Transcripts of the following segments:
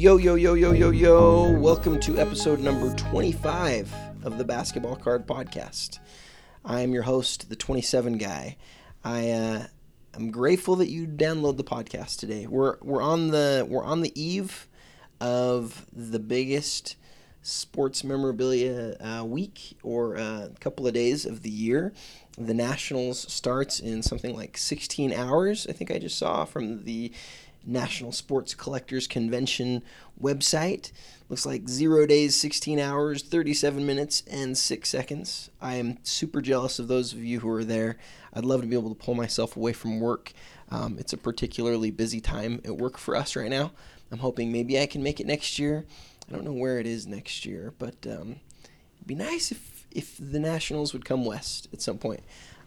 Yo, yo, yo, yo, yo, yo. Welcome to episode number 25 of the Basketball Card Podcast. I am your host, the 27 guy. I, uh, I'm grateful that you download the podcast today. We're, we're on the we're on the eve of the biggest sports memorabilia uh, week or a uh, couple of days of the year. The Nationals starts in something like 16 hours. I think I just saw from the National Sports Collectors Convention website. Looks like zero days, 16 hours, 37 minutes, and 6 seconds. I am super jealous of those of you who are there. I'd love to be able to pull myself away from work. Um, it's a particularly busy time at work for us right now. I'm hoping maybe I can make it next year. I don't know where it is next year, but um, it'd be nice if, if the Nationals would come west at some point.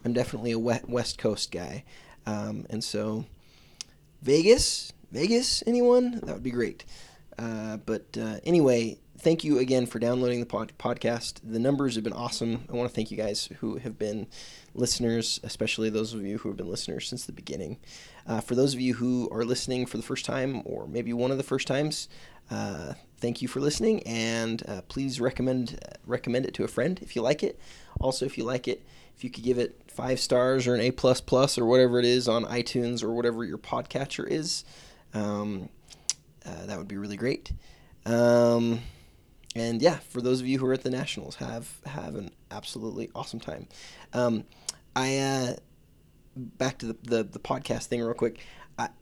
I'm definitely a West Coast guy. Um, and so Vegas, Vegas, anyone? That would be great. Uh, but uh, anyway, thank you again for downloading the pod- podcast. The numbers have been awesome. I want to thank you guys who have been listeners, especially those of you who have been listeners since the beginning. Uh, for those of you who are listening for the first time, or maybe one of the first times, uh, thank you for listening, and uh, please recommend recommend it to a friend if you like it. Also, if you like it, if you could give it five stars or an A plus plus or whatever it is on iTunes or whatever your podcatcher is, um, uh, that would be really great. Um, and yeah, for those of you who are at the Nationals, have have an absolutely awesome time. Um, I uh, back to the, the, the podcast thing real quick.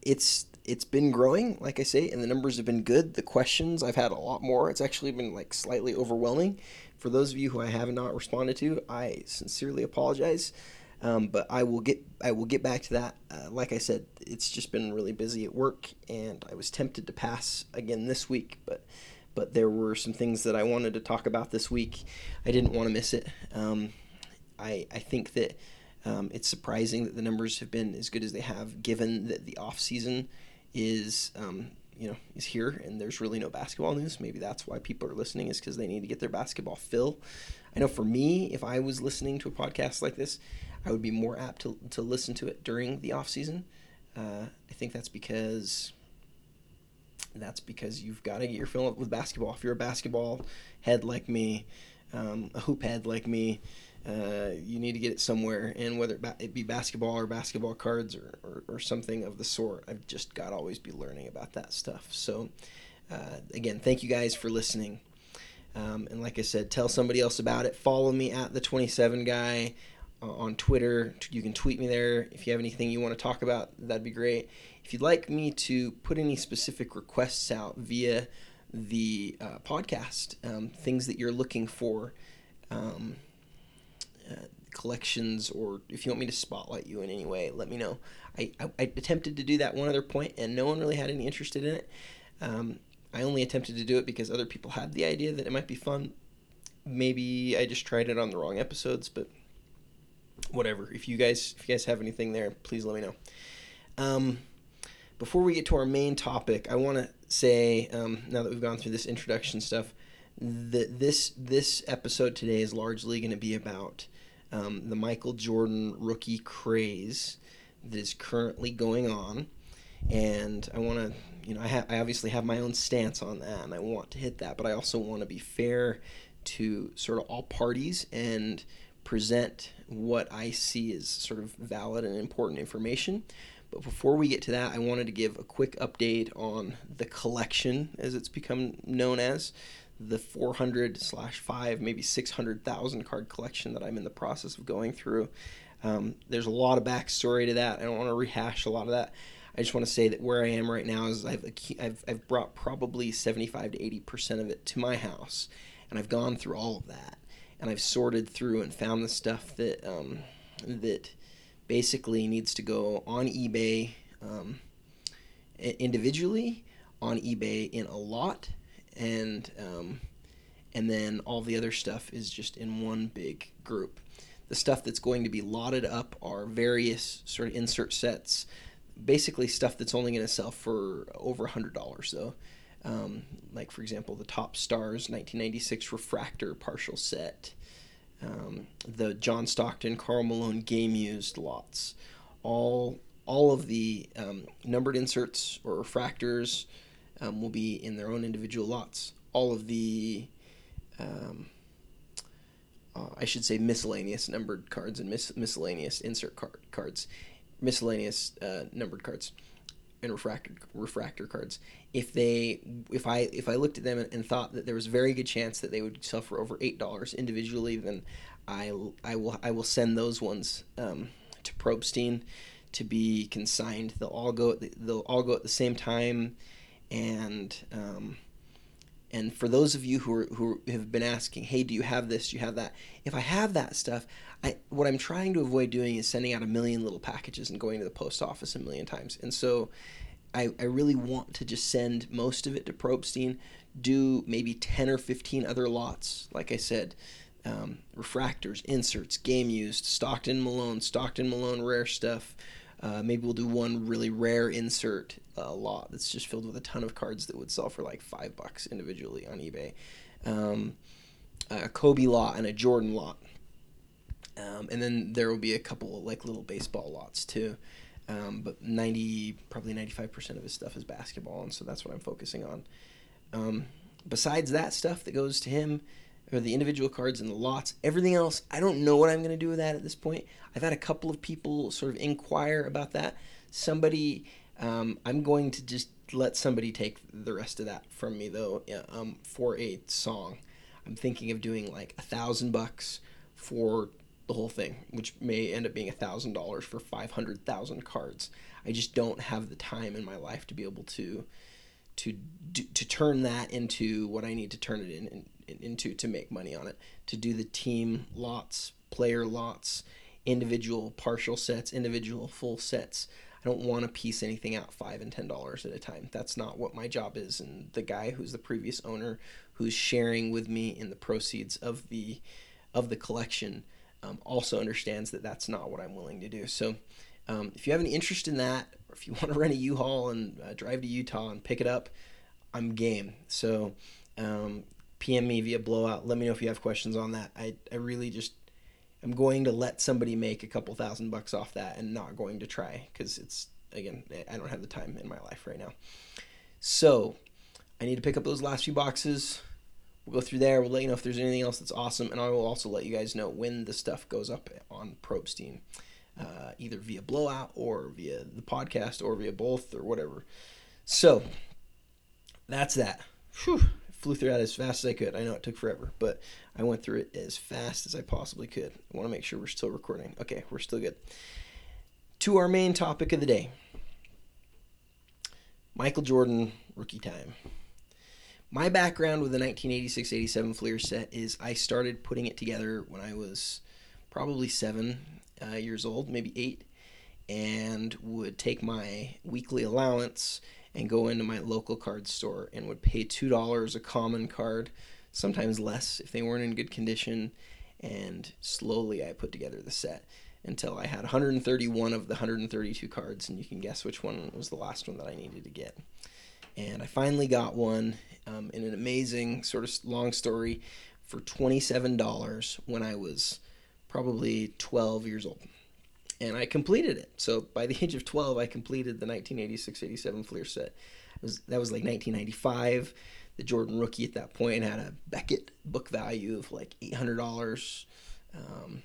It's it's been growing, like I say, and the numbers have been good. The questions I've had a lot more. It's actually been like slightly overwhelming. For those of you who I have not responded to, I sincerely apologize. Um, but I will get I will get back to that. Uh, like I said, it's just been really busy at work, and I was tempted to pass again this week, but but there were some things that I wanted to talk about this week. I didn't want to miss it. Um, I I think that um, it's surprising that the numbers have been as good as they have, given that the off season is um, you know is here and there's really no basketball news. Maybe that's why people are listening is because they need to get their basketball fill. I know for me, if I was listening to a podcast like this, I would be more apt to, to listen to it during the off season. Uh, I think that's because that's because you've got to get your fill up with basketball. If you're a basketball head like me, um, a hoop head like me, uh, you need to get it somewhere. And whether it be basketball or basketball cards or, or, or something of the sort, I've just got to always be learning about that stuff. So, uh, again, thank you guys for listening. Um, and like I said, tell somebody else about it. Follow me at the 27 guy uh, on Twitter. You can tweet me there if you have anything you want to talk about. That'd be great. If you'd like me to put any specific requests out via the uh, podcast, um, things that you're looking for, um, uh, collections, or if you want me to spotlight you in any way, let me know. I, I, I, attempted to do that one other point, and no one really had any interest in it. Um, I only attempted to do it because other people had the idea that it might be fun. Maybe I just tried it on the wrong episodes, but whatever. If you guys if you guys have anything there, please let me know. Um, before we get to our main topic, I want to say um, now that we've gone through this introduction stuff, that this this episode today is largely going to be about um, the Michael Jordan rookie craze that is currently going on, and I want to you know I, ha- I obviously have my own stance on that, and I want to hit that, but I also want to be fair to sort of all parties and present what I see as sort of valid and important information. But before we get to that, I wanted to give a quick update on the collection, as it's become known as the 400 slash 5 maybe 600,000 card collection that I'm in the process of going through. Um, there's a lot of backstory to that. I don't want to rehash a lot of that. I just want to say that where I am right now is I've, I've, I've brought probably 75 to 80 percent of it to my house, and I've gone through all of that and I've sorted through and found the stuff that um, that basically needs to go on eBay um, individually, on eBay in a lot, and um, and then all the other stuff is just in one big group. The stuff that's going to be lotted up are various sort of insert sets, basically stuff that's only going to sell for over hundred dollars though. Um, like for example, the Topps Stars 1996 Refractor partial set, um, the John Stockton, Karl Malone game used lots, all all of the um, numbered inserts or refractors, um, will be in their own individual lots. All of the, um, uh, I should say, miscellaneous numbered cards and mis- miscellaneous insert card- cards, miscellaneous uh, numbered cards, and refractor refractor cards. If they, if I, if I looked at them and, and thought that there was a very good chance that they would for over eight dollars individually, then I, I will, I will send those ones um, to Probstein to be consigned. They'll all go. They'll all go at the same time, and um, and for those of you who are, who have been asking, hey, do you have this? Do you have that? If I have that stuff, I what I'm trying to avoid doing is sending out a million little packages and going to the post office a million times. And so, I I really want to just send most of it to Probstein. Do maybe ten or fifteen other lots, like I said. Um, refractors, inserts, game used, Stockton Malone, Stockton Malone rare stuff, uh, maybe we'll do one really rare insert uh, lot that's just filled with a ton of cards that would sell for like five bucks individually on eBay. Um, a Kobe lot and a Jordan lot. Um, and then there will be a couple of like little baseball lots too. Um, but 90, probably 95% of his stuff is basketball, and so that's what I'm focusing on. Um, besides that stuff that goes to him, or the individual cards and the lots. Everything else, I don't know what I'm going to do with that at this point. I've had a couple of people sort of inquire about that. Somebody, um, I'm going to just let somebody take the rest of that from me though. Um, for a song, I'm thinking of doing like a thousand bucks for the whole thing, which may end up being a thousand dollars for five hundred thousand cards. I just don't have the time in my life to be able to to to turn that into what I need to turn it in, into to make money on it. To do the team lots, player lots, individual partial sets, individual full sets. I don't want to piece anything out five and ten dollars at a time. That's not what my job is. And the guy who's the previous owner, who's sharing with me in the proceeds of the of the collection, um, also understands that that's not what I'm willing to do. So, um, if you have any interest in that, or if you want to rent a U-Haul and uh, drive to Utah and pick it up, I'm game. So, um, PM me via blowout. Let me know if you have questions on that. I, I really just I'm going to let somebody make a couple thousand bucks off that and not going to try because it's again I don't have the time in my life right now. So I need to pick up those last few boxes. We'll go through there. We'll let you know if there's anything else that's awesome, and I will also let you guys know when the stuff goes up on Probstein, uh, either via blowout or via the podcast or via both or whatever. So that's that. Whew flew through that as fast as I could. I know it took forever, but I went through it as fast as I possibly could. I want to make sure we're still recording. Okay, we're still good. To our main topic of the day Michael Jordan rookie time. My background with the 1986 87 Fleer set is I started putting it together when I was probably seven uh, years old, maybe eight, and would take my weekly allowance and go into my local card store and would pay $2 a common card, sometimes less if they weren't in good condition. And slowly I put together the set until I had 131 of the 132 cards, and you can guess which one was the last one that I needed to get. And I finally got one um, in an amazing, sort of long story, for $27 when I was probably 12 years old and I completed it. So by the age of 12, I completed the 1986-87 Fleer set. Was that was like 1995. The Jordan rookie at that point had a Beckett book value of like $800, um,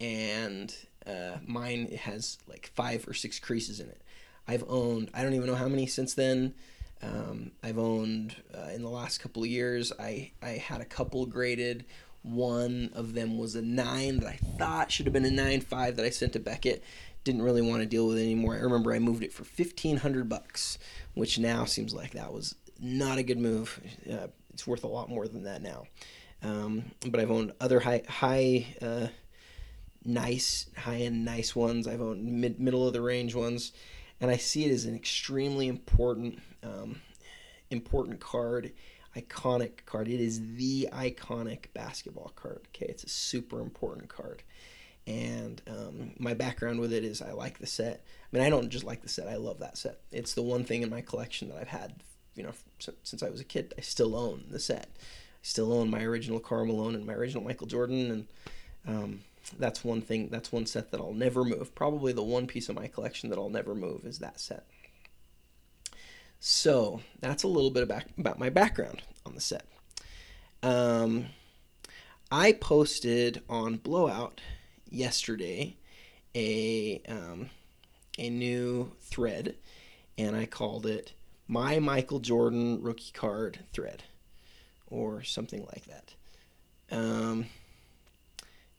and uh, mine has like five or six creases in it. I've owned I don't even know how many since then. Um, I've owned uh, in the last couple of years. I I had a couple graded one of them was a nine that I thought should have been a nine five that I sent to Beckett. Didn't really want to deal with it anymore. I remember I moved it for fifteen hundred bucks, which now seems like that was not a good move. Uh, it's worth a lot more than that now. Um, but I've owned other high high uh, nice high end nice ones. I've owned mid middle of the range ones, and I see it as an extremely important um, important card iconic card. It is the iconic basketball card. Okay, it's a super important card. And um, my background with it is I like the set. I mean, I don't just like the set. I love that set. It's the one thing in my collection that I've had, you know, since I was a kid. I still own the set. I still own my original Karl Malone and my original Michael Jordan, and um, that's one thing. That's one set that I'll never move. Probably the one piece of my collection that I'll never move is that set. So that's a little bit about, about my background on the set. Um, I posted on Blowout yesterday a um, a new thread, and I called it "My Michael Jordan Rookie Card Thread," or something like that. Um,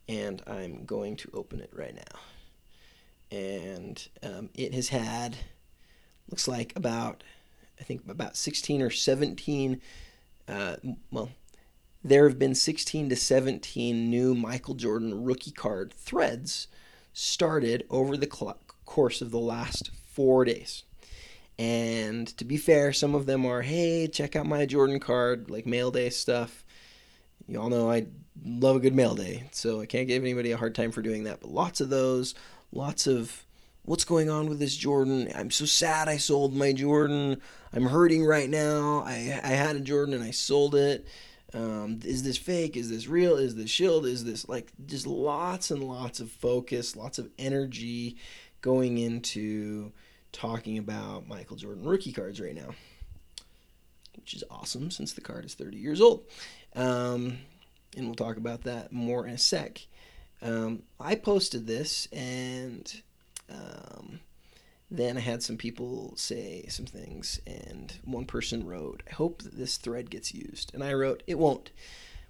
and I'm going to open it right now. And um, it has had, looks like about, I think about 16 or 17, uh, well, there have been 16 to 17 new Michael Jordan rookie card threads started over the cl- course of the last four days. And to be fair, some of them are, hey, check out my Jordan card, like mail day stuff. You all know I love a good mail day, so I can't give anybody a hard time for doing that. But lots of those, lots of what's going on with this Jordan? I'm so sad I sold my Jordan. I'm hurting right now. I, I had a Jordan and I sold it. Um, is this fake? Is this real? Is this shield? Is this like just lots and lots of focus, lots of energy going into talking about Michael Jordan rookie cards right now, which is awesome since the card is 30 years old. Um, and we'll talk about that more in a sec. Um, I posted this and um, then I had some people say some things, and one person wrote, I hope that this thread gets used. And I wrote, It won't.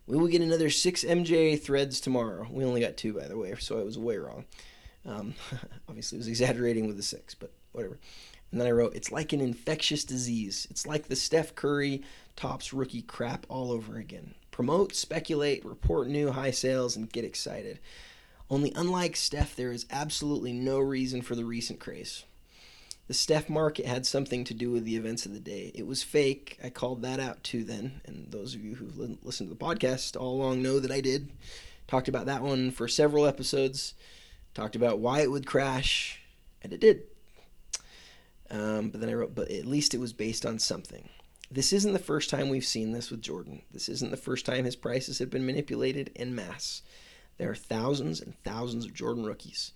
We will get another six MJ threads tomorrow. We only got two, by the way, so I was way wrong. Um, obviously, it was exaggerating with the six, but whatever. And then I wrote, It's like an infectious disease. It's like the Steph Curry Topps rookie crap all over again. Promote, speculate, report new high sales, and get excited. Only unlike Steph, there is absolutely no reason for the recent craze. The Steph market had something to do with the events of the day. It was fake. I called that out too then. And those of you who've listened to the podcast all along know that I did. Talked about that one for several episodes. Talked about why it would crash. And it did. Um, but then I wrote, but at least it was based on something. This isn't the first time we've seen this with Jordan. This isn't the first time his prices have been manipulated en masse. There are thousands and thousands of Jordan rookies.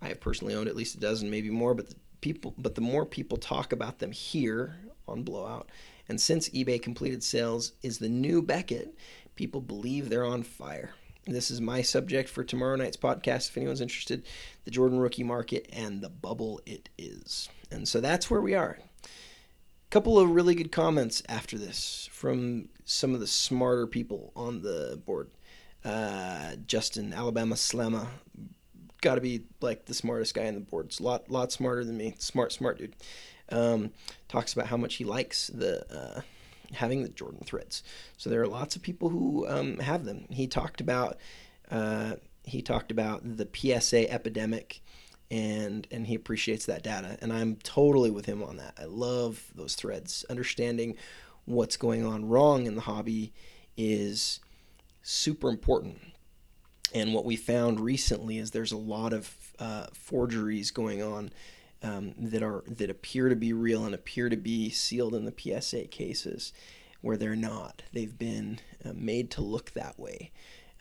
I have personally owned at least a dozen, maybe more, but the people but the more people talk about them here on blowout and since ebay completed sales is the new beckett people believe they're on fire. This is my subject for tomorrow night's podcast. If anyone's interested the jordan rookie market and the bubble it is. And so that's where we are. A couple of really good comments after this from some of the smarter people on the board uh, justin alabama slamma got to be like the smartest guy on the board. It's a lot, lot smarter than me. Smart, smart dude. Um, talks about how much he likes the uh, having the Jordan threads. So there are lots of people who um, have them. He talked about uh, he talked about the PSA epidemic, and and he appreciates that data. And I'm totally with him on that. I love those threads. Understanding what's going on wrong in the hobby is super important and what we found recently is there's a lot of uh, forgeries going on um, that are that appear to be real and appear to be sealed in the PSA cases, where they're not. They've been uh, made to look that way,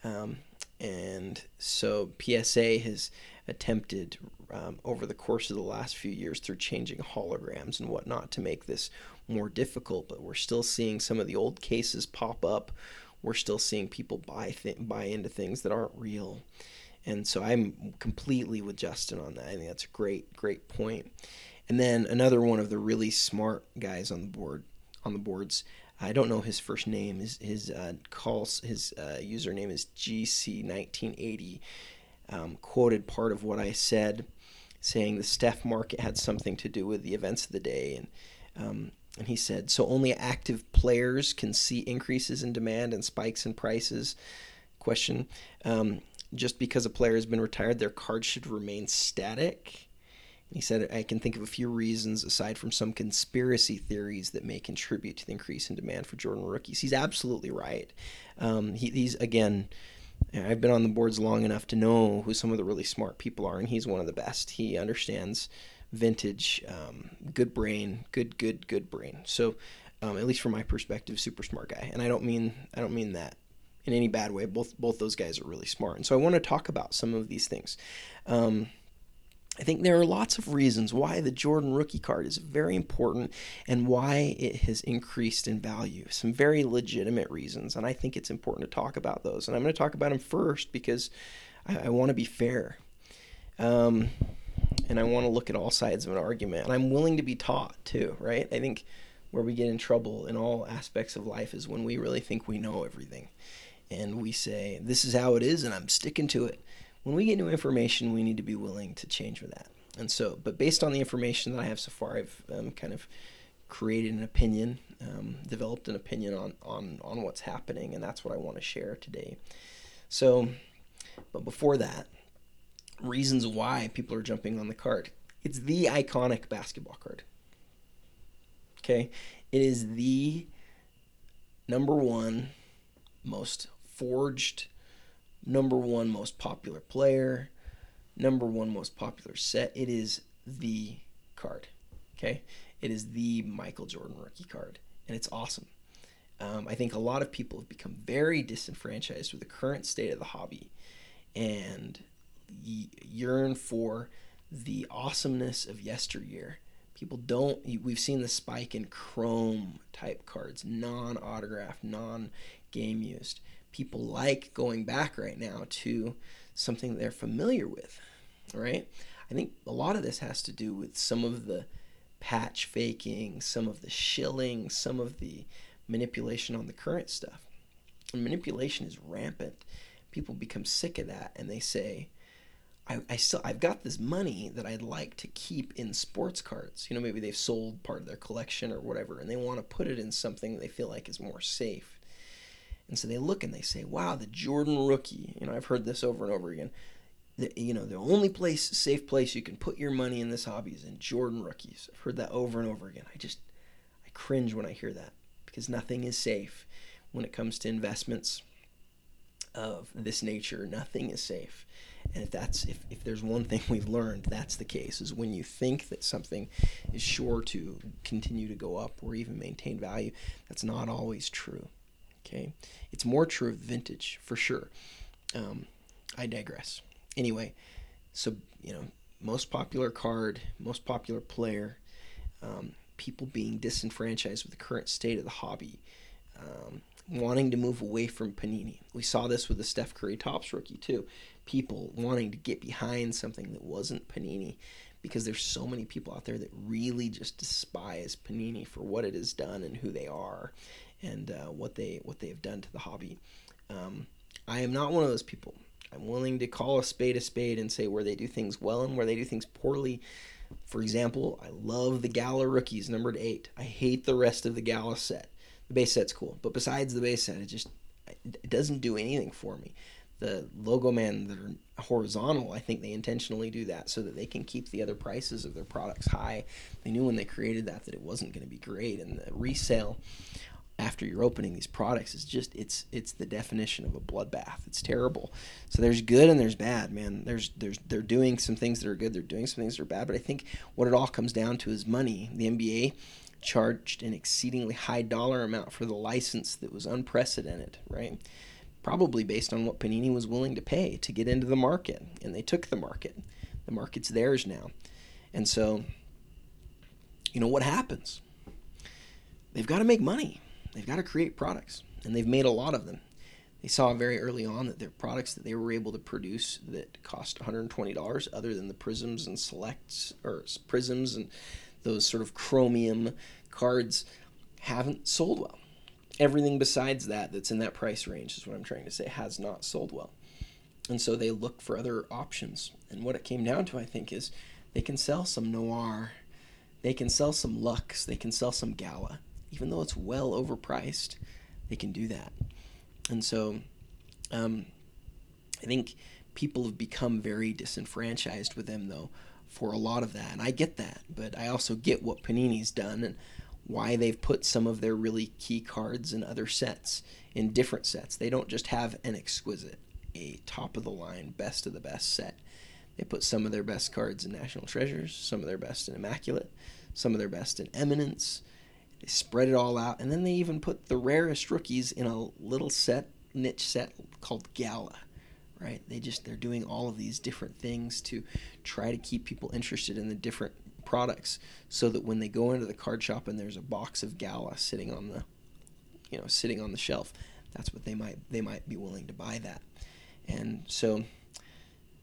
um, and so PSA has attempted um, over the course of the last few years through changing holograms and whatnot to make this more difficult. But we're still seeing some of the old cases pop up we're still seeing people buy th- buy into things that aren't real. And so I'm completely with Justin on that. I think that's a great, great point. And then another one of the really smart guys on the board on the boards. I don't know his first name. His his uh, calls his uh, username is GC1980. Um, quoted part of what I said, saying the Steph market had something to do with the events of the day, and um, and he said, so only active players can see increases in demand and spikes in prices. Question um, Just because a player has been retired, their card should remain static? And he said, I can think of a few reasons aside from some conspiracy theories that may contribute to the increase in demand for Jordan rookies. He's absolutely right. Um, he, he's, again, I've been on the boards long enough to know who some of the really smart people are, and he's one of the best. He understands vintage, um, good brain, good, good, good brain. So, um, at least from my perspective, super smart guy. And I don't mean I don't mean that in any bad way. Both both those guys are really smart. And so I want to talk about some of these things. Um, I think there are lots of reasons why the Jordan rookie card is very important and why it has increased in value. Some very legitimate reasons, and I think it's important to talk about those. And I'm going to talk about them first because I, I want to be fair. Um, and I want to look at all sides of an argument. And I'm willing to be taught too, right? I think where we get in trouble in all aspects of life is when we really think we know everything. And we say, this is how it is, and I'm sticking to it when we get new information, we need to be willing to change with that. And so, but based on the information that I have so far, I've um, kind of created an opinion, um, developed an opinion on, on, on what's happening, and that's what I want to share today. So, but before that, reasons why people are jumping on the card. It's the iconic basketball card. Okay? It is the number one most forged number one most popular player, number one most popular set. It is the card. Okay, it is the Michael Jordan rookie card, and it's awesome. Um, I think a lot of people have become very disenfranchised with the current state of the hobby, and yearn for the awesomeness of yesteryear. People don't. We've seen the spike in chrome type cards, non-autograph, non-game used people like going back right now to something they're familiar with, right? I think a lot of this has to do with some of the patch faking, some of the shilling, some of the manipulation on the current stuff. And manipulation is rampant. People become sick of that and they say, I, I still I've got this money that I'd like to keep in sports cards. You know, maybe they've sold part of their collection or whatever, and they want to put it in something they feel like is more safe. And so they look and they say, wow, the Jordan rookie. You know, I've heard this over and over again. The, you know, the only place, safe place you can put your money in this hobby is in Jordan rookies. I've heard that over and over again. I just, I cringe when I hear that because nothing is safe when it comes to investments of this nature. Nothing is safe. And if that's if, if there's one thing we've learned, that's the case is when you think that something is sure to continue to go up or even maintain value, that's not always true. Okay, it's more true of vintage for sure. Um, I digress. Anyway, so you know, most popular card, most popular player, um, people being disenfranchised with the current state of the hobby, um, wanting to move away from Panini. We saw this with the Steph Curry Topps rookie too. People wanting to get behind something that wasn't Panini because there's so many people out there that really just despise Panini for what it has done and who they are and uh, what they what they have done to the hobby. Um, I am not one of those people. I'm willing to call a spade a spade and say where they do things well and where they do things poorly. For example, I love the Gala rookies numbered eight. I hate the rest of the Gala set. The base set's cool, but besides the base set, it just it doesn't do anything for me. The logo man that are horizontal, I think they intentionally do that so that they can keep the other prices of their products high. They knew when they created that that it wasn't going to be great, and the resale after you're opening these products is just it's it's the definition of a bloodbath. It's terrible. So there's good and there's bad, man. There's there's they're doing some things that are good, they're doing some things that are bad, but I think what it all comes down to is money. The NBA charged an exceedingly high dollar amount for the license that was unprecedented, right? Probably based on what Panini was willing to pay to get into the market, and they took the market. The market's theirs now. And so you know what happens? They've got to make money they've got to create products, and they've made a lot of them. They saw very early on that their products that they were able to produce that cost $120, other than the Prizms and selects or Prizms and those sort of chromium cards, haven't sold well. Everything besides that that's in that price range is what I'm trying to say has not sold well. And so they look for other options. And what it came down to, I think, is they can sell some noir, they can sell some Lux, they can sell some Gala, even though it's well overpriced, they can do that. And so um, I think people have become very disenfranchised with them, though, for a lot of that. And I get that, but I also get what Panini's done and why they've put some of their really key cards in other sets, in different sets. They don't just have an exquisite, a top of the line, best of the best set. They put some of their best cards in National Treasures, some of their best in Immaculate, some of their best in Eminence, they spread it all out, and then they even put the rarest rookies in a little set, niche set called Gala, right? They just they're doing all of these different things to try to keep people interested in the different products so that when they go into the card shop and there's a box of Gala sitting on the you know, sitting on the shelf, that's what they might they might be willing to buy that. And so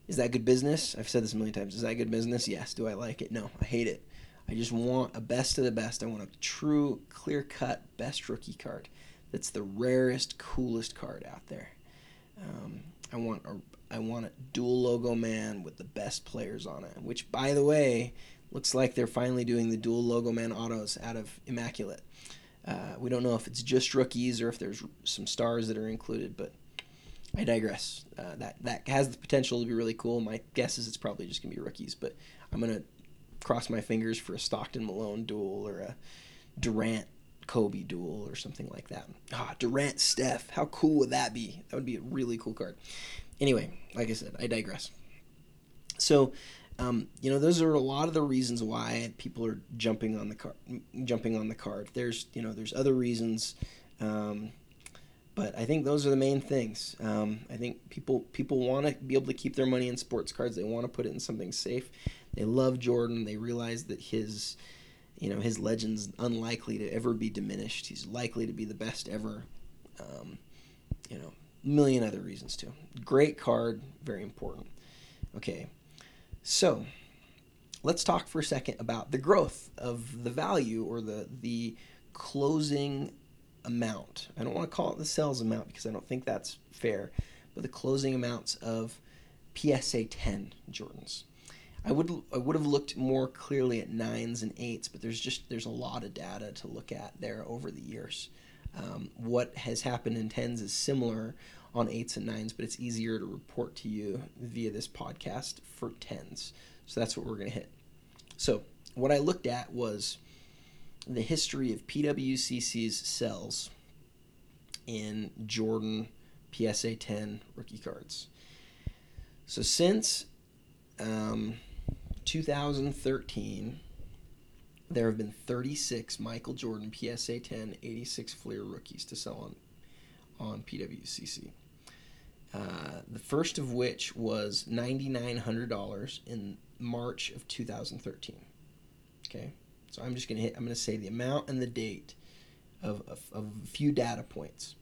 is that good business? I've said this a million times. Is that good business? Yes. Do I like it? No. I hate it. I just want a best of the best. I want a true, clear cut best rookie card that's the rarest, coolest card out there. Um, I want a I want a dual logo man with the best players on it. Which, by the way, looks like they're finally doing the dual logo man autos out of Immaculate. Uh, we don't know if it's just rookies or if there's some stars that are included, but I digress. Uh, that that has the potential to be really cool. My guess is it's probably just gonna be rookies, but I'm gonna cross my fingers for a Stockton Malone dual or a Durant Kobe dual or something like that. Ah, Durant Steph. How cool would that be? That would be a really cool card. Anyway, like I said, I digress. So, um, you know, those are a lot of the reasons why people are jumping on the card. Jumping on the card. There's, you know, there's other reasons, um, but I think those are the main things. Um, I think people people want to be able to keep their money in sports cards. They want to put it in something safe. They love Jordan. They realize that his you know his legend's unlikely to ever be diminished. He's likely to be the best ever. Um, you know, million other reasons too. Great card, very important. Okay, so let's talk for a second about the growth of the value or the the closing amount. I don't want to call it the sales amount because I don't think that's fair, but the closing amounts of PSA 10 Jordans. I would I would have looked more clearly at nines and eights, but there's just there's a lot of data to look at there over the years. Um, what has happened in tens is similar on eights and nines, but it's easier to report to you via this podcast for tens. So that's what we're going to hit. So what I looked at was the history of PWCC's cells in Jordan PSA 10 rookie cards. So since um, 2013, there have been 36 Michael Jordan PSA 10 86 Fleer rookies to sell on on PWCC. Uh, the first of which was $9,900 in March of 2013. Okay, so I'm just gonna hit. I'm gonna say the amount and the date of, of, of a few data points.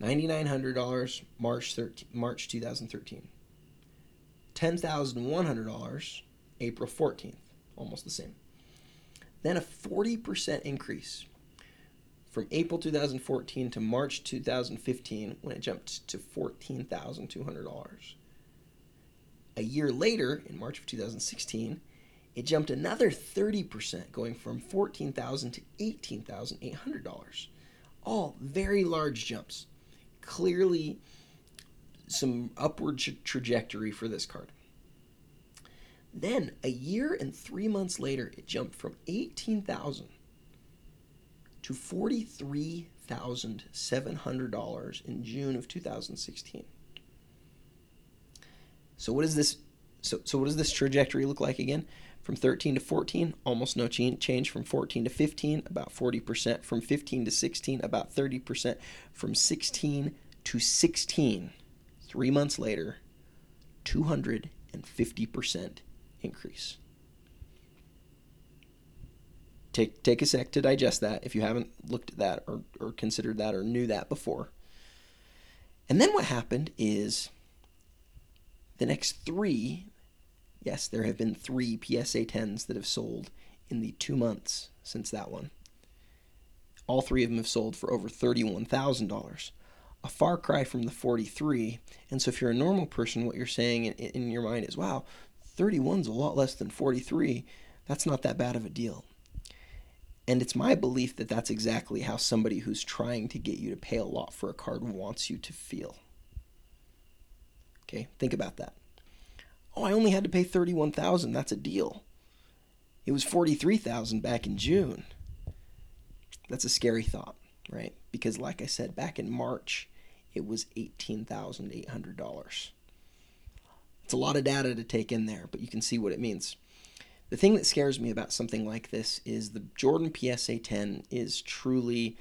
$9,900 March 13, March 2013. $10,100 April 14th, almost the same. Then a 40% increase from April 2014 to March 2015 when it jumped to $14,200. A year later, in March of 2016, it jumped another 30%, going from 14,000 to $18,800. All very large jumps. Clearly, some upward tra- trajectory for this card. Then, a year and three months later, it jumped from 18,000 to $43,700 in June of 2016. So what is this so, so what does this trajectory look like again? From 13 to 14, almost no change. From 14 to 15, about 40%. From 15 to 16, about 30%. From 16 to 16, three months later, 250% increase. Take, take a sec to digest that if you haven't looked at that or, or considered that or knew that before. And then what happened is the next three, yes, there have been three PSA 10s that have sold in the two months since that one. All three of them have sold for over $31,000 a far cry from the 43. And so if you're a normal person, what you're saying in, in your mind is, wow, 31's a lot less than 43. That's not that bad of a deal. And it's my belief that that's exactly how somebody who's trying to get you to pay a lot for a card wants you to feel. Okay, think about that. Oh, I only had to pay 31,000. That's a deal. It was 43,000 back in June. That's a scary thought, right? Because like I said back in March, it was $18,800. It's a lot of data to take in there, but you can see what it means. The thing that scares me about something like this is the Jordan PSA 10 is truly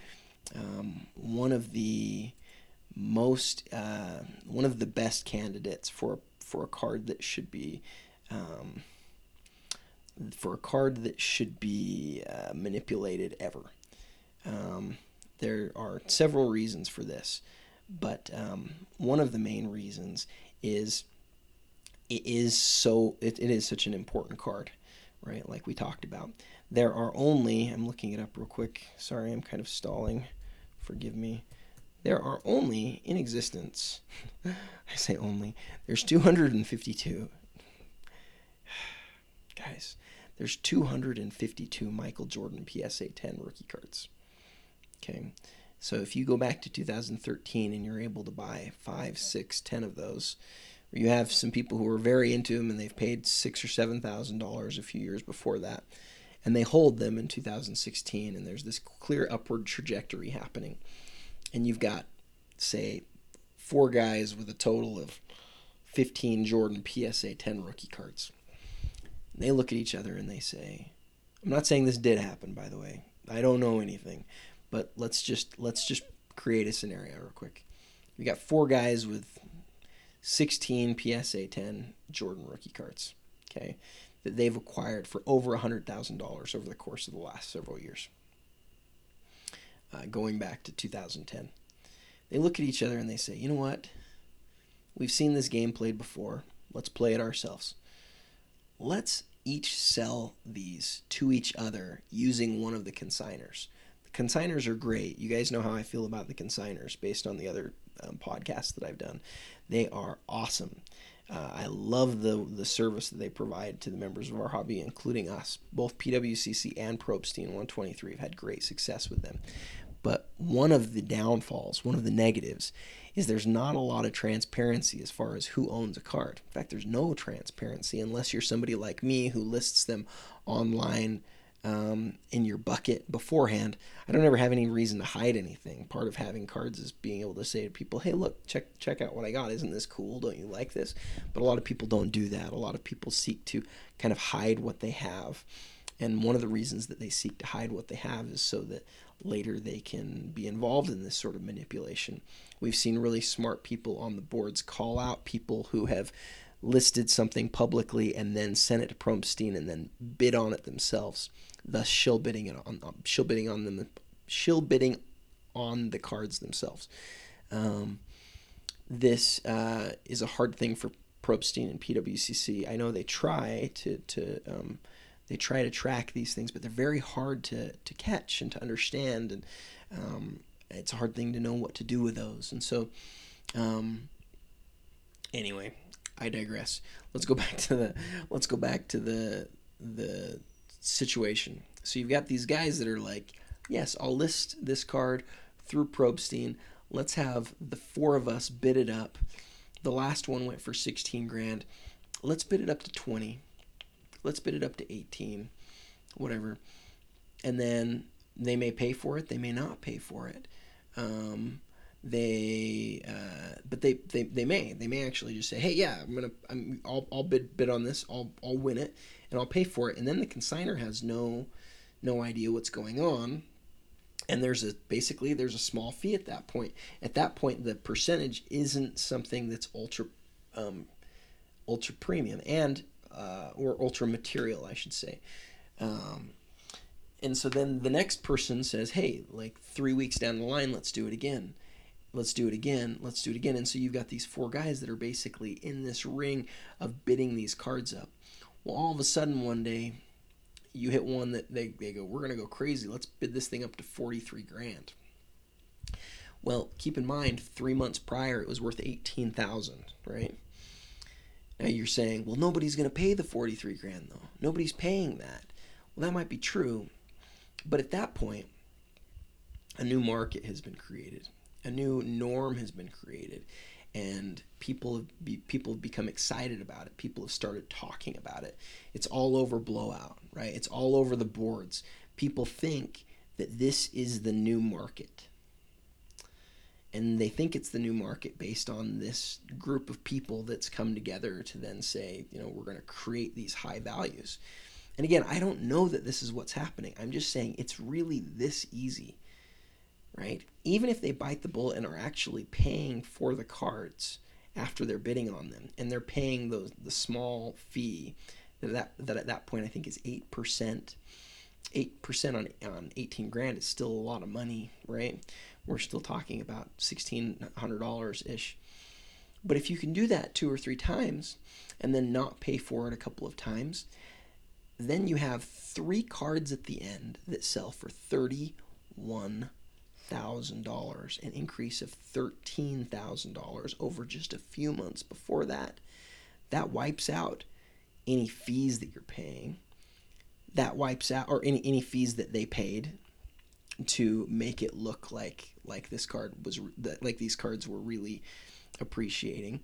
um, one of the most uh, one of the best candidates for for a card that should be um, for a card that should be uh, manipulated ever. Um, there are several reasons for this, but um, one of the main reasons is it is so it, it is such an important card, right? Like we talked about. There are only I'm looking it up real quick. Sorry, I'm kind of stalling. Forgive me. There are only in existence. I say only. There's 252. Guys, there's 252 Michael Jordan PSA 10 rookie cards. Okay. So if you go back to 2013 and you're able to buy five, six, ten of those, you have some people who are very into them and they've paid six or seven thousand dollars a few years before that, and they hold them in 2016, and there's this clear upward trajectory happening, and you've got, say, four guys with a total of 15 Jordan PSA 10 rookie cards. They look at each other and they say, I'm not saying this did happen, by the way. I don't know anything, but let's just let's just create a scenario real quick. We got four guys with 16 PSA 10 Jordan rookie cards, okay, that they've acquired for over $100,000 over the course of the last several years, uh, going back to 2010. They look at each other and they say, you know what? We've seen this game played before. Let's play it ourselves. Let's each sell these to each other using one of the consigners The consigners are great. You guys know how I feel about the consigners based on the other um, podcasts that I've done. They are awesome. Uh, I love the the service that they provide to the members of our hobby, including us. Both PWCC and Probstein 123 have had great success with them. But one of the downfalls, one of the negatives, is there's not a lot of transparency as far as who owns a card. In fact, there's no transparency unless you're somebody like me who lists them online um, in your bucket beforehand. I don't ever have any reason to hide anything. Part of having cards is being able to say to people, "Hey, look, check check out what I got. Isn't this cool? Don't you like this?" But a lot of people don't do that. A lot of people seek to kind of hide what they have. And one of the reasons that they seek to hide what they have is so that later they can be involved in this sort of manipulation. We've seen really smart people on the boards call out people who have listed something publicly and then sent it to Probstein and then bid on it themselves thus shill bidding on shill bidding on them shill bidding on the cards themselves. Um, this uh, is a hard thing for Probstein and PWCC. I know they try to to um, they try to track these things, but they're very hard to to catch and to understand, and um, it's a hard thing to know what to do with those. And so, um, anyway, I digress. Let's go back to the let's go back to the the situation. So you've got these guys that are like, yes, I'll list this card through Probstein. Let's have the four of us bid it up. The last one went for 16 grand. Let's bid it up to 20. Let's bid it up to 18. Whatever. And then they may pay for it, they may not pay for it. Um, they uh, but they, they they may they may actually just say hey yeah i'm gonna I'm, I'll, I'll bid bid on this i'll i'll win it and i'll pay for it. And then the consigner has no no idea what's going on. And there's a basically there's a small fee at that point. At that point the percentage isn't something that's ultra um, ultra premium and uh, or ultra material i should say. Um, and so then the next person says hey like three weeks down the line let's do it again. Let's do it again. Let's do it again. And so you've got these four guys that are basically in this ring of bidding these cards up well all of a sudden one day you hit one that they, they go we're going to go crazy. Let's bid this thing up to 43 grand. Well keep in mind three months prior it was worth 18000 right? Now you're saying well nobody's going to pay the 43 grand though. Nobody's paying that. Well that might be true but at that point a new market has been created. A new norm has been created and people have be, people have become excited about it. People have started talking about it. It's all over blowout, right? It's all over the boards. People think that this is the new market. And they think it's the new market based on this group of people that's come together to then say, you know, we're going to create these high values. And again, I don't know that this is what's happening. I'm just saying it's really this easy right? Even if they bite the bullet and are actually paying for the cards after they're bidding on them, and they're paying the the small fee that that at that point I think is eight percent. Eight percent on on eighteen grand is still a lot of money, right? We're still talking about sixteen hundred dollars ish. But if you can do that two or three times, and then not pay for it a couple of times, then you have three cards at the end that sell for thirty one $1,000, an increase of $13,000 over just a few months before that. That wipes out any fees that you're paying. That wipes out or any any fees that they paid to make it look like like this card was like these cards were really appreciating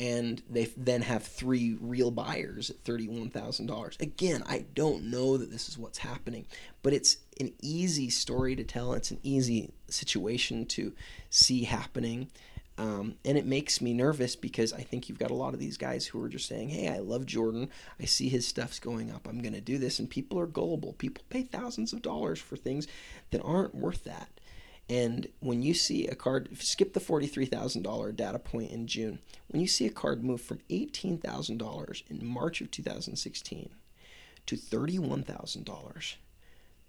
and they then have three real buyers at $31,000. Again, I don't know that this is what's happening, but it's an easy story to tell. It's an easy situation to see happening. Um, and it makes me nervous because I think you've got a lot of these guys who are just saying, Hey, I love Jordan. I see his stuff's going up. I'm going to do this. And people are gullible. People pay thousands of dollars for things that aren't worth that. And when you see a card, skip the $43,000 data point in June, when you see a card move from $18,000 in March of 2016 to $31,000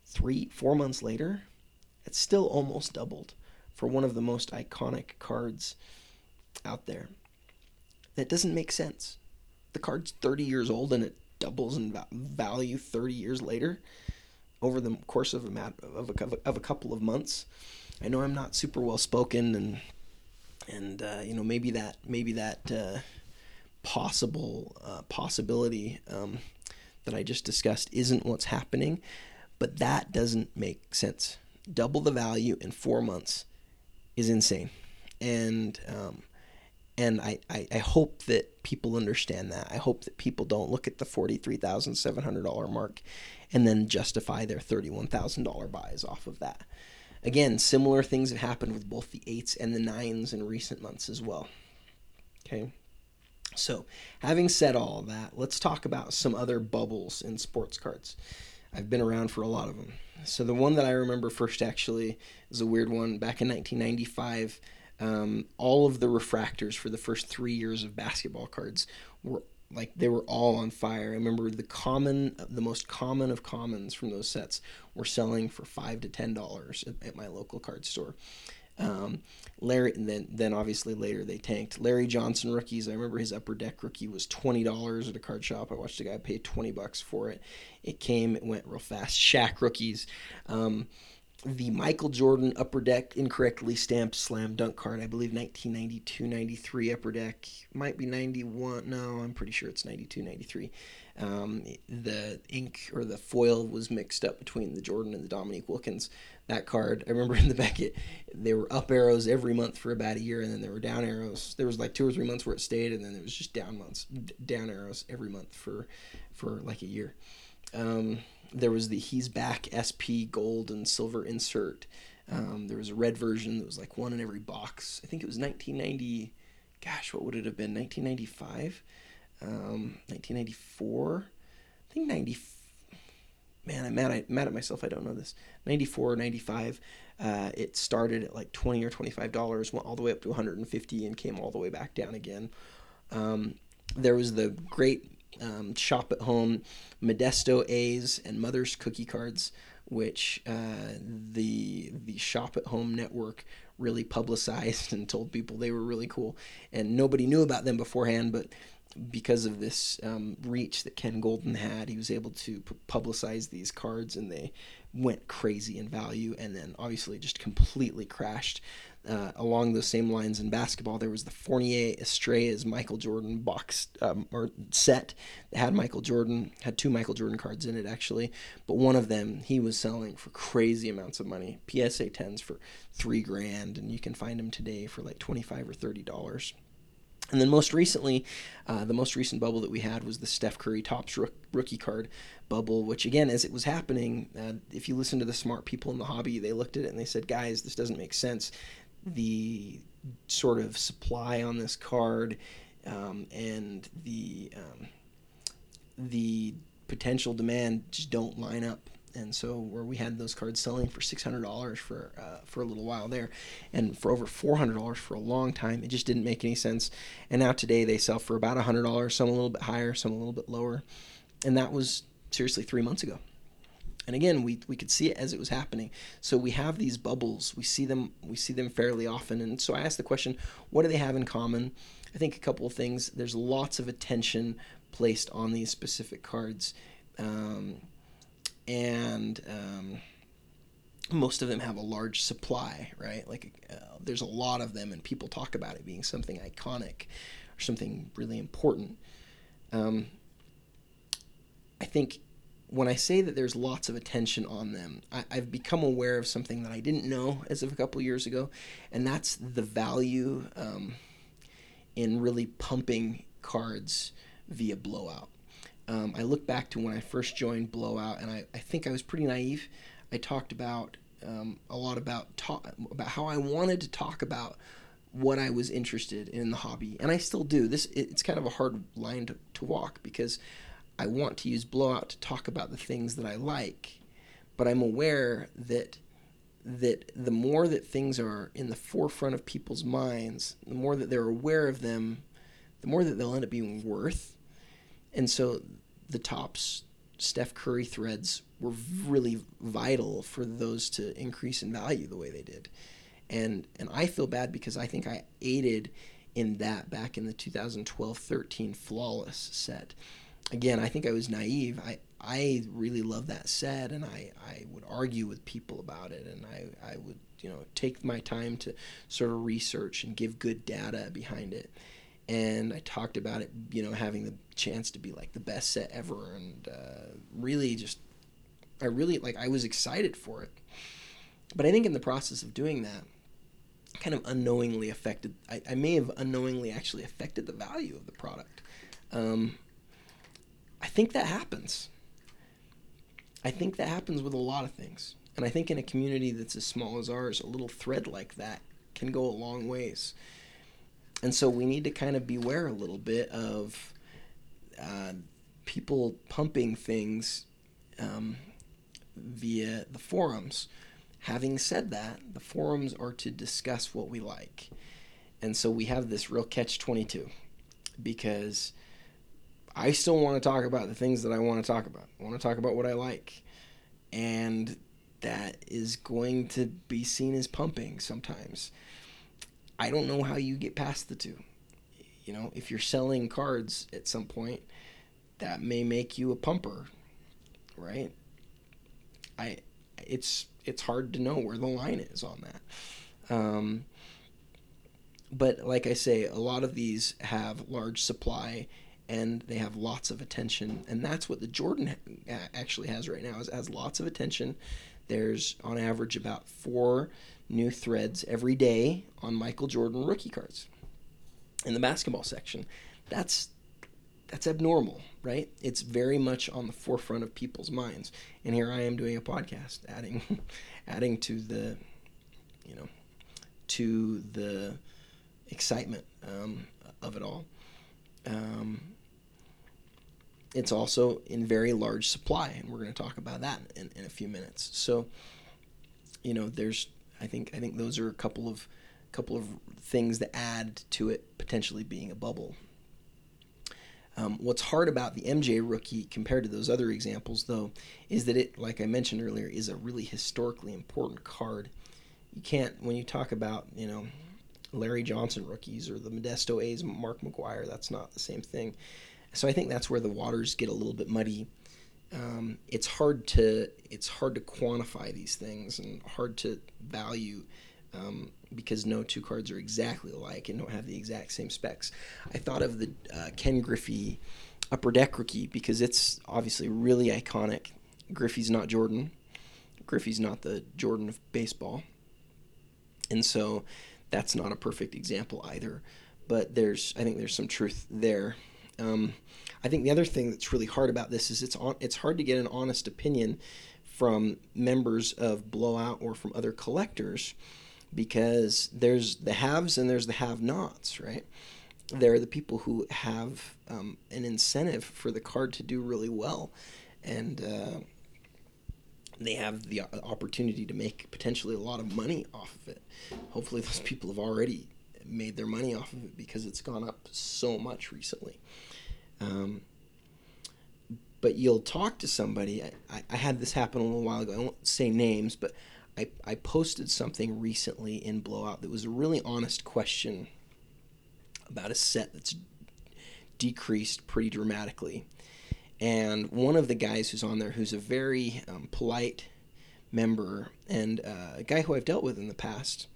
three, four months later, it's still almost doubled for one of the most iconic cards out there. That doesn't make sense. The card's 30 years old and it doubles in value 30 years later over the course of a, of a, of a couple of months. I know I'm not super well spoken, and and uh, you know maybe that maybe that uh, possible uh, possibility um, that I just discussed isn't what's happening, but that doesn't make sense. Double the value in four months is insane, and um, and I, I, I, hope that people understand that. I hope that people don't look at the $43,700 mark and then justify their $31,000 buys off of that. Again, similar things have happened with both the eights and the nines in recent months as well. Okay. So, having said all that, let's talk about some other bubbles in sports cards. I've been around for a lot of them. So, the one that I remember first actually is a weird one. Back in 1995, um, all of the refractors for the first three years of basketball cards were like they were all on fire. I remember the common, the most common of commons from those sets were selling for five to ten dollars at, at, my local card store. Um, Larry, and then then obviously later they tanked. Larry Johnson rookies. I remember his upper deck rookie was twenty dollars at a card shop. I watched a guy pay twenty bucks for it. It came, it went real fast. Shaq rookies. Um, the Michael Jordan Upper Deck incorrectly stamped slam dunk card. I believe 1992 93 Upper Deck. Might be 91. No, I'm pretty sure it's 92 93. Um, the ink or the foil was mixed up between the Jordan and the Dominique Wilkins. That card, I remember in the back, it, there were up arrows every month for about a year, and then there were down arrows. There was like two or three months where it stayed, and then it was just down months, down arrows every month for, for like a year. Um, there was the He's Back SP gold and silver insert. Um, there was a red version that was like one in every box. I think it was 1990. Gosh, what would it have been? 1995, um, 1994. I think 90. Man, I'm mad, I, mad at myself. I don't know this. 94, 95. Uh, it started at like 20 or 25 dollars, went all the way up to 150, and came all the way back down again. Um, there was the great um, shop at home Modesto A's and Mother's cookie cards, which uh, the the shop at home network really publicized and told people they were really cool, and nobody knew about them beforehand, but because of this um, reach that Ken Golden had, he was able to p- publicize these cards, and they went crazy in value, and then obviously just completely crashed uh, along those same lines in basketball, there was the Fournier Estrellas Michael Jordan box um, or set that had Michael Jordan, had two Michael Jordan cards in it actually, but one of them he was selling for crazy amounts of money. PSA 10s for three grand, and you can find them today for like 25 or 30 dollars. And then most recently, uh, the most recent bubble that we had was the Steph Curry Topps rookie card bubble, which again, as it was happening, uh, if you listen to the smart people in the hobby, they looked at it and they said, guys, this doesn't make sense the sort of supply on this card um, and the um, the potential demand just don't line up. and so where we had those cards selling for six hundred dollars for uh, for a little while there, and for over four hundred dollars for a long time, it just didn't make any sense. And now today they sell for about hundred dollars, some a little bit higher, some a little bit lower, and that was seriously three months ago. And again, we, we could see it as it was happening. So we have these bubbles. We see them we see them fairly often. And so I asked the question, what do they have in common? I think a couple of things. There's lots of attention placed on these specific cards. Um, and um, most of them have a large supply, right? Like uh, there's a lot of them, and people talk about it being something iconic or something really important. Um, I think when I say that there's lots of attention on them, I, have become aware of something that I didn't know as of a couple years ago, and that's the value um, in really pumping cards via blowout. Um, I look back to when I first joined Blowout, and I, I think I was pretty naive. I talked about um, a lot about talk, about how I wanted to talk about what I was interested in the hobby, and I still do. This it's kind of a hard line to, to walk because I want to use Blowout to talk about the things that I like, but I'm aware that that the more that things are in the forefront of people's minds, the more that they're aware of them, the more that they'll end up being worth and so the Topps Steph Curry threads were really vital for those to increase in value the way they did. And and I feel bad because I think I aided in that back in the 2012-13 flawless set. Again, I think I was naive. I I really love that set and I, I would argue with people about it and I, I would, you know, take my time to sort of research and give good data behind it and I talked about it, you know, having the chance to be like the best set ever, and uh, really just, I really like, I was excited for it. But I think in the process of doing that, kind of unknowingly affected. I, I may have unknowingly actually affected the value of the product. Um, I think that happens. I think that happens with a lot of things, and I think in a community that's as small as ours, a little thread like that can go a long ways and so we need to kind of beware a little bit of uh, people pumping things um, via the forums. Having said that, the forums are to discuss what we like. And so we have this real catch 22 because I still want to talk about the things that I want to talk about. I want to talk about what I like. And that is going to be seen as pumping sometimes. I don't know how you get past the two. You know, if you're selling cards at some point, that may make you a pumper, right? I it's it's hard to know where the line is on that. Um, but like I say, a lot of these have large supply and they have lots of attention, and that's what the Jordan actually has right now. Is has lots of attention. There's on average about four new threads every day on Michael Jordan rookie cards in the basketball section. That's that's abnormal, right? It's very much on the forefront of people's minds. And here I am doing a podcast, adding adding to the you know to the excitement um, of it all. Um, it's also in very large supply, and we're going to talk about that in, in a few minutes. So, you know, there's I think I think those are a couple of couple of things that add to it potentially being a bubble. Um, what's hard about the MJ rookie compared to those other examples, though, is that it, like I mentioned earlier, is a really historically important card. You can't, when you talk about, you know, Larry Johnson rookies or the Modesto A's Mark McGwire, that's not the same thing. So I think that's where the waters get a little bit muddy um, it's hard to it's hard to quantify these things and hard to value um, because no two cards are exactly alike and don't have the exact same specs. I thought of the uh, Ken Griffey Upper Deck rookie because it's obviously really iconic. Griffey's not Jordan. Griffey's not the Jordan of baseball, and so that's not a perfect example either. But there's I think there's some truth there. Um, I think the other thing that's really hard about this is it's on, it's hard to get an honest opinion from members of Blowout or from other collectors because there's the haves and there's the have-nots, right? There are the people who have um, an incentive for the card to do really well, and uh, they have the opportunity to make potentially a lot of money off of it. Hopefully, those people have already made their money off of it because it's gone up so much recently. Um, but you'll talk to somebody. I, I, had this happen a little while ago. I won't say names, but I, I posted something recently in Blowout that was a really honest question about a set that's decreased pretty dramatically. And one of the guys who's on there, who's a very um, polite member and uh, a guy who I've dealt with in the past,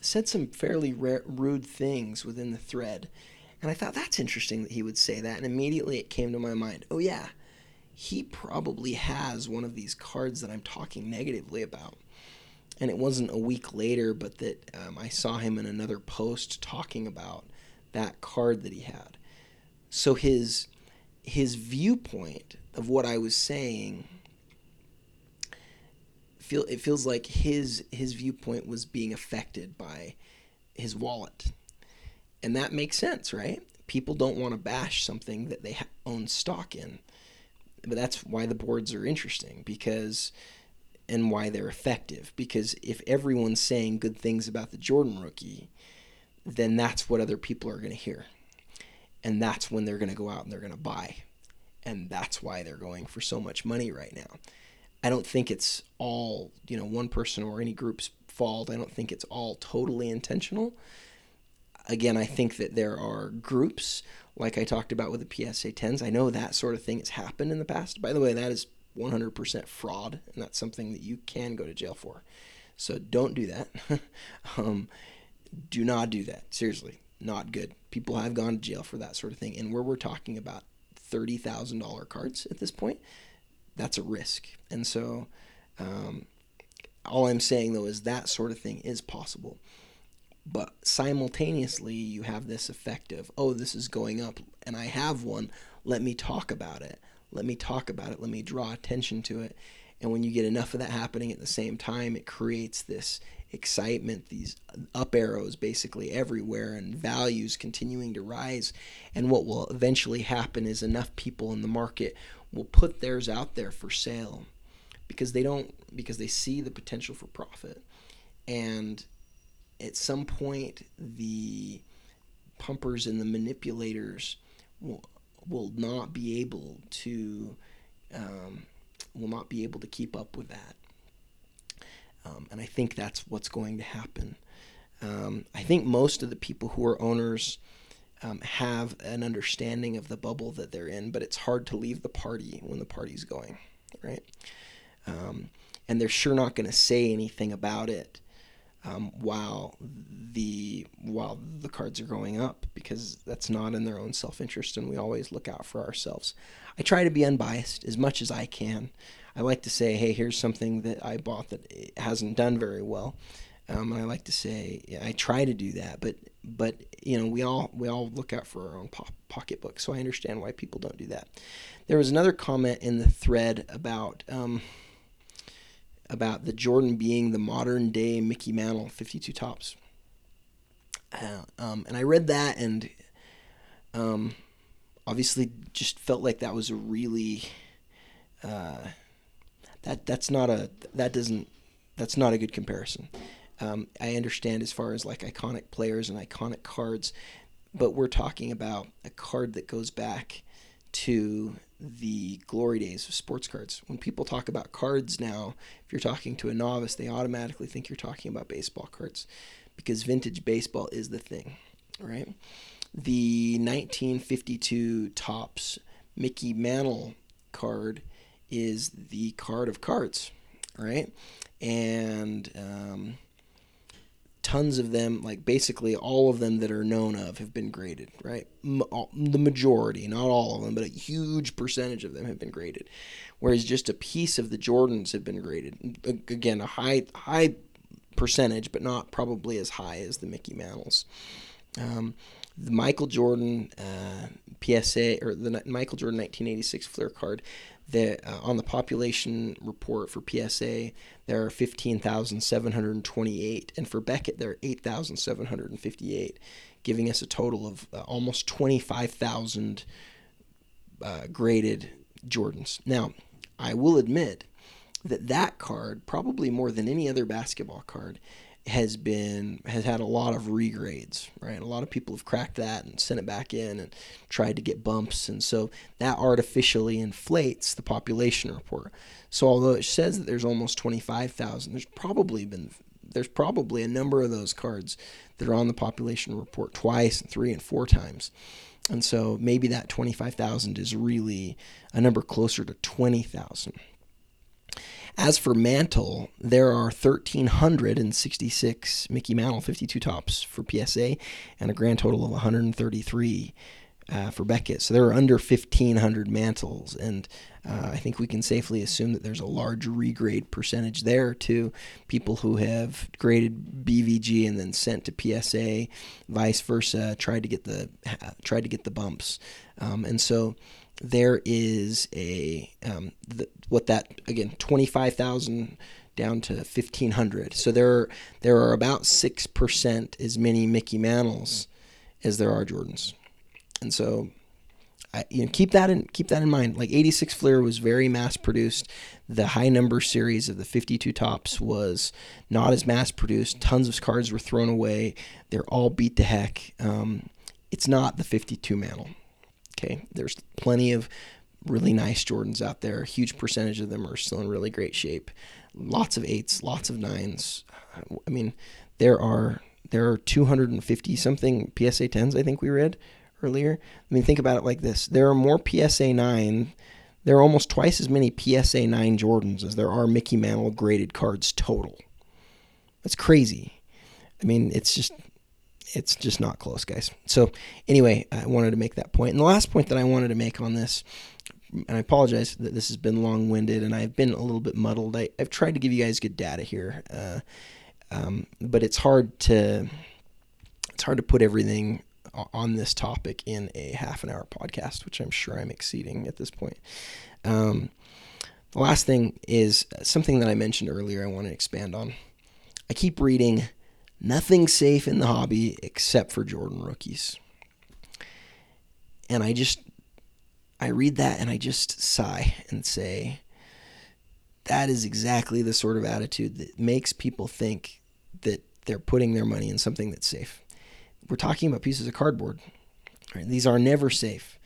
said some fairly rude things within the thread. And I thought that's interesting that he would say that. And immediately it came to my mind oh, yeah, he probably has one of these cards that I'm talking negatively about. And it wasn't a week later, but that um, I saw him in another post talking about that card that he had. So his his viewpoint of what I was saying feel it feels like his his viewpoint was being affected by his wallet. And that makes sense, right? People don't want to bash something that they own stock in. But that's why the boards are interesting because and why they're effective because if everyone's saying good things about the Jordan rookie, then that's what other people are going to hear. And that's when they're going to go out and they're going to buy. And that's why they're going for so much money right now. I don't think it's all, you know, one person or any group's fault. I don't think it's all totally intentional. Again, I think that there are groups, like I talked about with the PSA 10s. I know that sort of thing has happened in the past. By the way, that is 100% fraud, and that's something that you can go to jail for. So don't do that. um, do not do that. Seriously, not good. People have gone to jail for that sort of thing. And where we're talking about $30,000 cards at this point, that's a risk. And so, um, all I'm saying though is that sort of thing is possible. But simultaneously, you have this effect of, oh, this is going up and I have one. Let me talk about it. Let me talk about it. Let me draw attention to it. And when you get enough of that happening at the same time, it creates this excitement, these up arrows basically everywhere, and values continuing to rise. And what will eventually happen is enough people in the market will put theirs out there for sale because they don't because they see the potential for profit. And at some point, the pumpers and the manipulators will will not be able to um, will not be able to keep up with that. Um, and I think that's what's going to happen. Um, I think most of the people who are owners um, have an understanding of the bubble that they're in, but it's hard to leave the party when the party's going, right? Um, and they're sure not going to say anything about it um, while the while the cards are going up because that's not in their own self interest, and we always look out for ourselves. I try to be unbiased as much as I can. I like to say, hey, here's something that I bought that hasn't done very well. Um, and I like to say, yeah, I try to do that, but but you know, we all we all look out for our own po- pocketbook, so I understand why people don't do that. There was another comment in the thread about um, about the Jordan being the modern day Mickey Mantle 52 Topps uh, um, and I read that and um, obviously just felt like that was a really uh, that that's not a that doesn't that's not a good comparison. Um, I understand as far as like iconic players and iconic cards, but we're talking about a card that goes back to the glory days of sports cards. When people talk about cards now, if you're talking to a novice, they automatically think you're talking about baseball cards because vintage baseball is the thing, right? The 1952 Topps Mickey Mantle card is the card of cards, right? And um, tons of them, like basically all of them that are known of, have been graded, right? The majority, not all of them, but a huge percentage of them have been graded. Whereas just a piece of the Jordans have been graded. Again, a high high percentage, but not probably as high as the Mickey Mantles. Um, the Michael Jordan uh, PSA or the Michael Jordan 1986 Fleer card that uh, on the population report for PSA there are 15,728 and for Beckett there are 8,758 giving us a total of uh, almost 25,000 uh, graded Jordans. Now, I will admit that that card, probably more than any other basketball card, has been has had a lot of regrades, right? A lot of people have cracked that and sent it back in and tried to get bumps, and so that artificially inflates the population report. So although it says that there's almost 25,000, there's probably been there's probably a number of those cards that are on the population report twice and three and four times. And so maybe that 25,000 is really a number closer to 20,000. As for Mantle, there are 1,366 Mickey Mantle 52 Topps for PSA and a grand total of 133 uh, for Beckett. So there are under 1,500 mantles, and uh, I think we can safely assume that there's a large regrade percentage there to people who have graded BVG and then sent to PSA, vice versa, tried to get the tried to get the bumps, um, and so there is a um, the, what that again 25,000 down to 1500 so there are, there are about 6% as many Mickey Mantles as there are Jordans. And so I, you know keep that in keep that in mind. Like 86 Fleer was very mass produced the high number series of the 52 Topps was not as mass produced tons of cards were thrown away. They're all beat to heck. Um, it's not the 52 mantle Okay, there's plenty of really nice Jordans out there. A huge percentage of them are still in really great shape. Lots of eights, lots of nines. I mean, there are there are 250 something PSA 10s I think we read earlier. I mean, think about it like this: there are more PSA 9. There are almost twice as many PSA 9 Jordans as there are Mickey Mantle graded cards total. That's crazy. I mean, it's just it's just not close, guys. So anyway, I wanted to make that point. And the last point that I wanted to make on this, and I apologize that this has been long-winded and I've been a little bit muddled. I, have tried to give you guys good data here, uh, um, but it's hard to it's hard to put everything on this topic in a half an hour podcast, which I'm sure I'm exceeding at this point. Um, the last thing is something that I mentioned earlier. I want to expand on. I keep reading Nothing safe in the hobby except for Jordan rookies. And I just, I read that and I just sigh and say, that is exactly the sort of attitude that makes people think that they're putting their money in something that's safe. We're talking about pieces of cardboard. Right? These are never safe.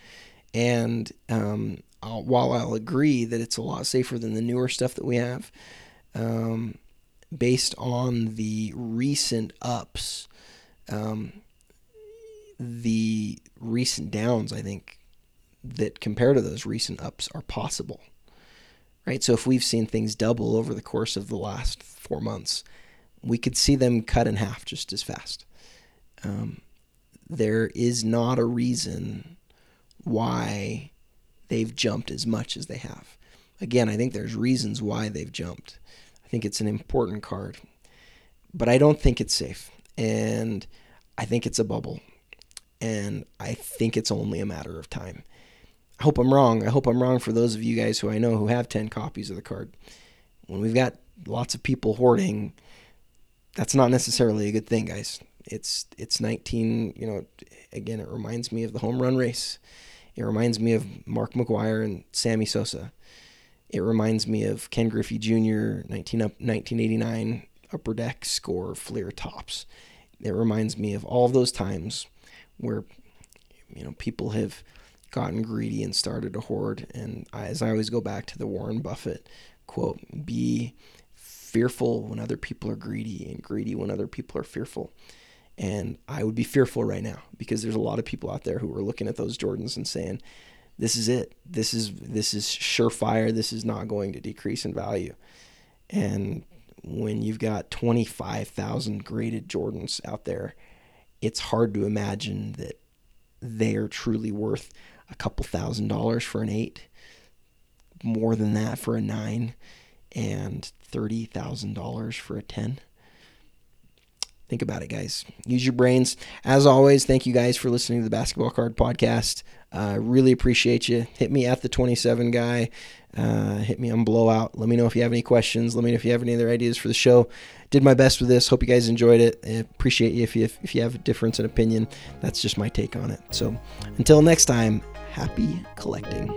And um, I'll, while I'll agree that it's a lot safer than the newer stuff that we have, um, based on the recent ups, um, the recent downs, I think, that compared to those recent ups are possible. Right? So if we've seen things double over the course of the last four months, we could see them cut in half just as fast. Um, there is not a reason why they've jumped as much as they have. Again, I think there's reasons why they've jumped think it's an important card, but I don't think it's safe. And I think it's a bubble. And I think it's only a matter of time. I hope I'm wrong. I hope I'm wrong for those of you guys who I know who have 10 copies of the card. When we've got lots of people hoarding, that's not necessarily a good thing, guys. It's it's 19, you know, again, it reminds me of the home run race. It reminds me of Mark McGwire and Sammy Sosa. It reminds me of Ken Griffey Jr. 19 up, 1989 upper deck score Fleer Topps. It reminds me of all of those times where you know people have gotten greedy and started to hoard. And as I always go back to the Warren Buffett quote: "Be fearful when other people are greedy, and greedy when other people are fearful." And I would be fearful right now because there's a lot of people out there who are looking at those Jordans and saying, this is it. This is this is surefire. This is not going to decrease in value. And when you've got 25,000 graded Jordans out there, it's hard to imagine that they are truly worth a couple thousand dollars for an 8, more than that for a 9, and $30,000 for a 10. Think about it, guys. Use your brains. As always, thank you guys for listening to the Basketball Card Podcast. Uh, really appreciate you. Hit me at the 27 guy. Uh, hit me on blowout. Let me know if you have any questions. Let me know if you have any other ideas for the show. Did my best with this. Hope you guys enjoyed it. I appreciate you if you if you have a difference in opinion. That's just my take on it. So until next time, happy collecting.